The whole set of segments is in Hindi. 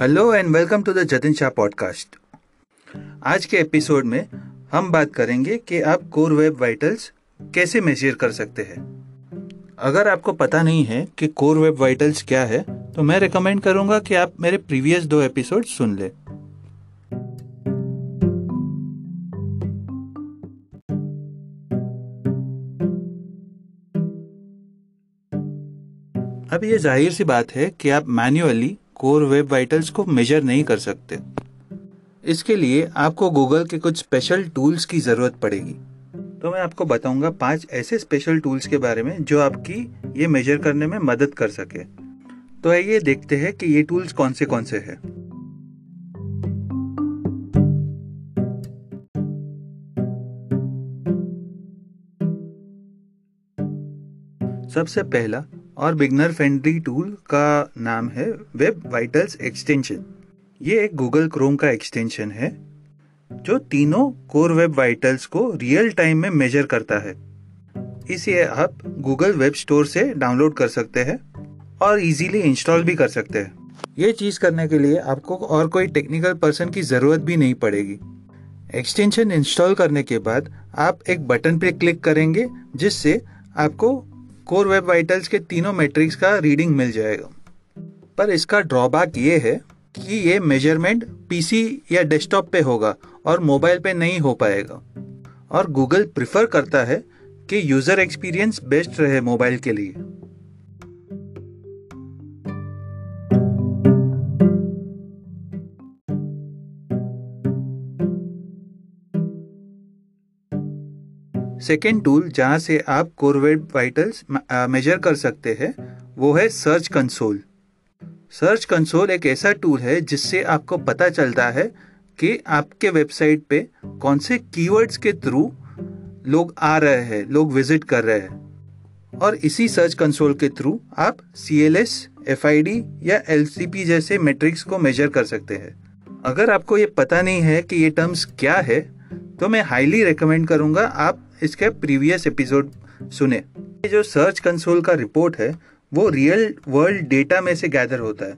Hello and welcome to the Jatin Shah podcast आज के एपिसोड में हम बात करेंगे कि आप कोर वेब वाइटल्स कैसे मेजर कर सकते हैं। अगर आपको पता नहीं है कि कोर वेब वाइटल्स क्या है तो मैं रिकमेंड करूँगा कि आप मेरे प्रीवियस दो एपिसोड सुन लें। अब ये ज़ाहिर सी बात है कि आप मैन्युअली कोर वेब वाइटल्स को मेजर नहीं कर सकते। इसके लिए आपको गूगल के कुछ स्पेशल टूल्स की ज़रूरत पड़ेगी। तो मैं आपको बताऊँगा पाँच ऐसे स्पेशल टूल्स के बारे में जो आपकी ये मेजर करने में मदद कर सके। तो आइए देखते हैं कि ये टूल्स कौन से कौन से हैं। सबसे पहला और बिगनर फ्रेंडली टूल का नाम है वेब वाइटल्स एक्सटेंशन। ये एक गूगल क्रोम का एक्सटेंशन है, जो तीनों कोर वेब वाइटल्स को रियल टाइम में मेजर करता है। इसे आप गूगल वेब स्टोर से डाउनलोड कर सकते हैं और इजीली इंस्टॉल भी कर सकते हैं। ये चीज़ करने के लिए आपको और कोई टेक्निकल पर्सन की ज़रूरत भी नहीं पड़ेगी। एक्सटेंशन इंस्टॉल करने के बाद आप एक बटन पे क्लिक करेंगे, जिससे आपको कोर वेब वाइटल्स के तीनों मैट्रिक्स का रीडिंग मिल जाएगा। पर इसका ड्रॉबैक ये है कि ये मेज़रमेंट पीसी या डेस्कटॉप पे होगा और मोबाइल पे नहीं हो पाएगा। और गूगल प्रिफर करता है कि यूज़र एक्सपीरियंस बेस्ट रहे मोबाइल के लिए। सेकेंड टूल जहाँ से आप कोरवेड वाइटल्स मेजर कर सकते हैं, वो है सर्च कंसोल सर्च कंसोल एक ऐसा टूल है जिससे आपको पता चलता है कि आपके वेबसाइट पे कौन से कीवर्ड्स के थ्रू लोग आ रहे हैं, लोग विज़िट कर रहे हैं। और इसी सर्च कंसोल के थ्रू आप C L S F I D या एल सी पी जैसे मेट्रिक्स को मेजर कर सकते हैं। अगर आपको ये पता नहीं है कि ये टर्म्स क्या है तो मैं हाईली रिकमेंड करूँगा आप इसके प्रीवियस एपिसोड सुने। ये जो सर्च कंसोल का रिपोर्ट है, वो रियल वर्ल्ड डेटा में से गैदर होता है।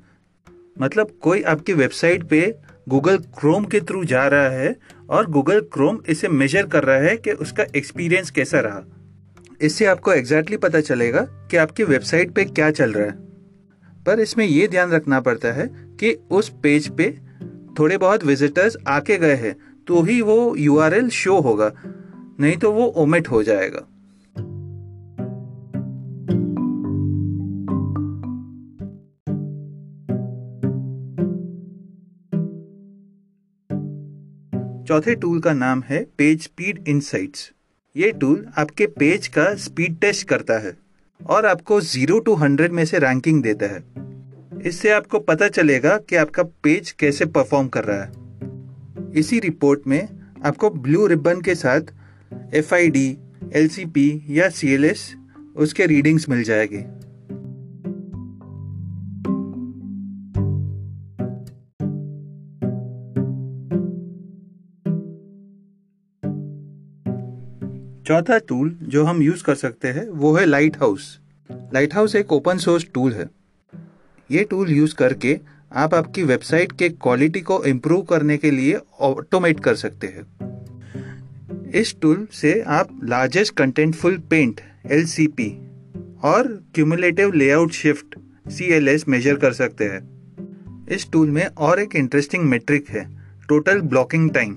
मतलब कोई आपकी वेबसाइट पे गूगल क्रोम के थ्रू जा रहा है और गूगल क्रोम इसे मेजर कर रहा है कि उसका एक्सपीरियंस कैसा रहा। इससे आपको एग्जैक्टली exactly पता चलेगा कि आपकी वेबसाइट पे क्या चल रहा है। पर इसमें यह ध्यान रखना पड़ता है कि उस पेज पे थोड़े बहुत विजिटर्स आके गए हैं। तो ही वो यूआरएल शो होगा, नहीं तो वो ओमिट हो जाएगा। चौथे टूल का नाम है पेज स्पीड इनसाइट्स ये टूल आपके पेज का स्पीड टेस्ट करता है और आपको ज़ीरो टू हंड्रेड में से रैंकिंग देता है। इससे आपको पता चलेगा कि आपका पेज कैसे परफॉर्म कर रहा है। इसी रिपोर्ट में आपको ब्लू रिबन के साथ F I D L C P या सी एल एस उसके रीडिंग्स मिल जाएगी। चौथा टूल जो हम यूज़ कर सकते हैं, वो है लाइट हाउस लाइट हाउस एक ओपन सोर्स टूल है। ये टूल यूज़ करके आप आपकी वेबसाइट के क्वालिटी को इम्प्रूव करने के लिए ऑटोमेट कर सकते हैं। इस टूल से आप लार्जेस्ट कंटेंटफुल पेंट एलसीपी और cumulative layout shift CLS measure कर सकते हैं। इस टूल में और एक इंटरेस्टिंग मेट्रिक है टोटल ब्लॉकिंग टाइम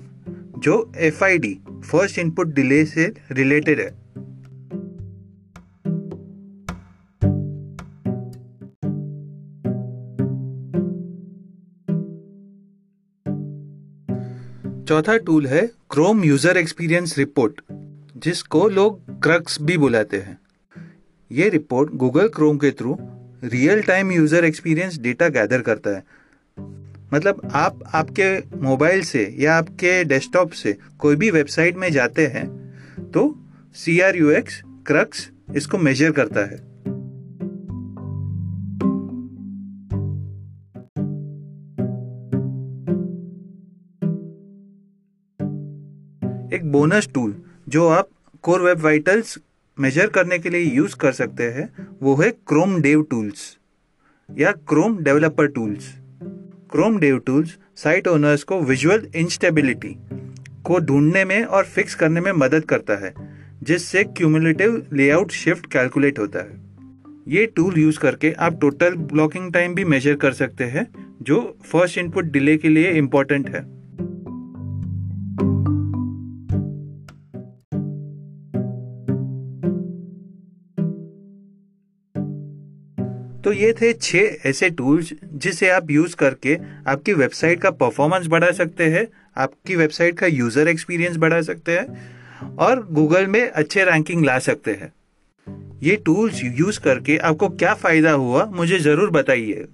जो एफआईडी फ़र्स्ट इनपुट डिले से रिलेटेड है। चौथा टूल है क्रोम यूज़र एक्सपीरियंस रिपोर्ट जिसको लोग क्रक्स भी बुलाते हैं। ये रिपोर्ट गूगल क्रोम के through real time user experience data gather करता है। मतलब आप आपके मोबाइल से या आपके डेस्कटॉप से कोई भी वेबसाइट में जाते हैं तो C R U X crux इसको मेजर करता है। एक बोनस टूल जो आप कोर वेब वाइटल्स मेजर करने के लिए यूज़ कर सकते हैं, वो है क्रोम डेव टूल्स या Chrome developer tools Chrome dev tools site owners को विजुअल इंस्टेबिलिटी को ढूँढने में और फिक्स करने में मदद करता है, जिससे क्यूमुलेटिव लेआउट शिफ्ट कैलकुलेट होता है। ये टूल यूज़ करके आप टोटल ब्लॉकिंग टाइम भी मेजर कर सकते हैं, जो फ़र्स्ट इनपुट डिले के लिए इम्पोर्टेंट है। तो ये थे छह ऐसे टूल्स जिसे आप यूज़ करके आपकी वेबसाइट का परफॉर्मेंस बढ़ा सकते हैं, आपकी वेबसाइट का यूज़र एक्सपीरियंस बढ़ा सकते हैं और गूगल में अच्छे रैंकिंग ला सकते हैं। ये टूल्स यूज़ करके आपको क्या फ़ायदा हुआ, मुझे ज़रूर बताइए।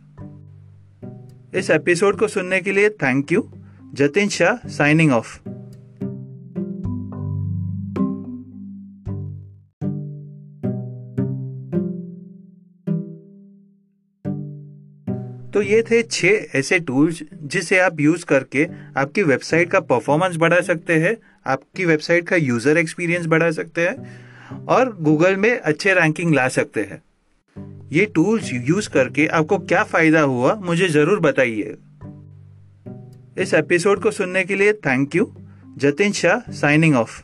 इस एपिसोड को सुनने के लिए thank you Jatin Shah signing off तो ये थे छह ऐसे टूल्स जिसे आप यूज़ करके आपकी वेबसाइट का परफॉर्मेंस बढ़ा सकते हैं, आपकी वेबसाइट का यूज़र एक्सपीरियंस बढ़ा सकते हैं और गूगल में अच्छे रैंकिंग ला सकते हैं। ये टूल्स यूज़ करके आपको क्या फ़ायदा हुआ, मुझे ज़रूर बताइए। इस एपिसोड को सुनने के लिए thank you Jatin Shah signing off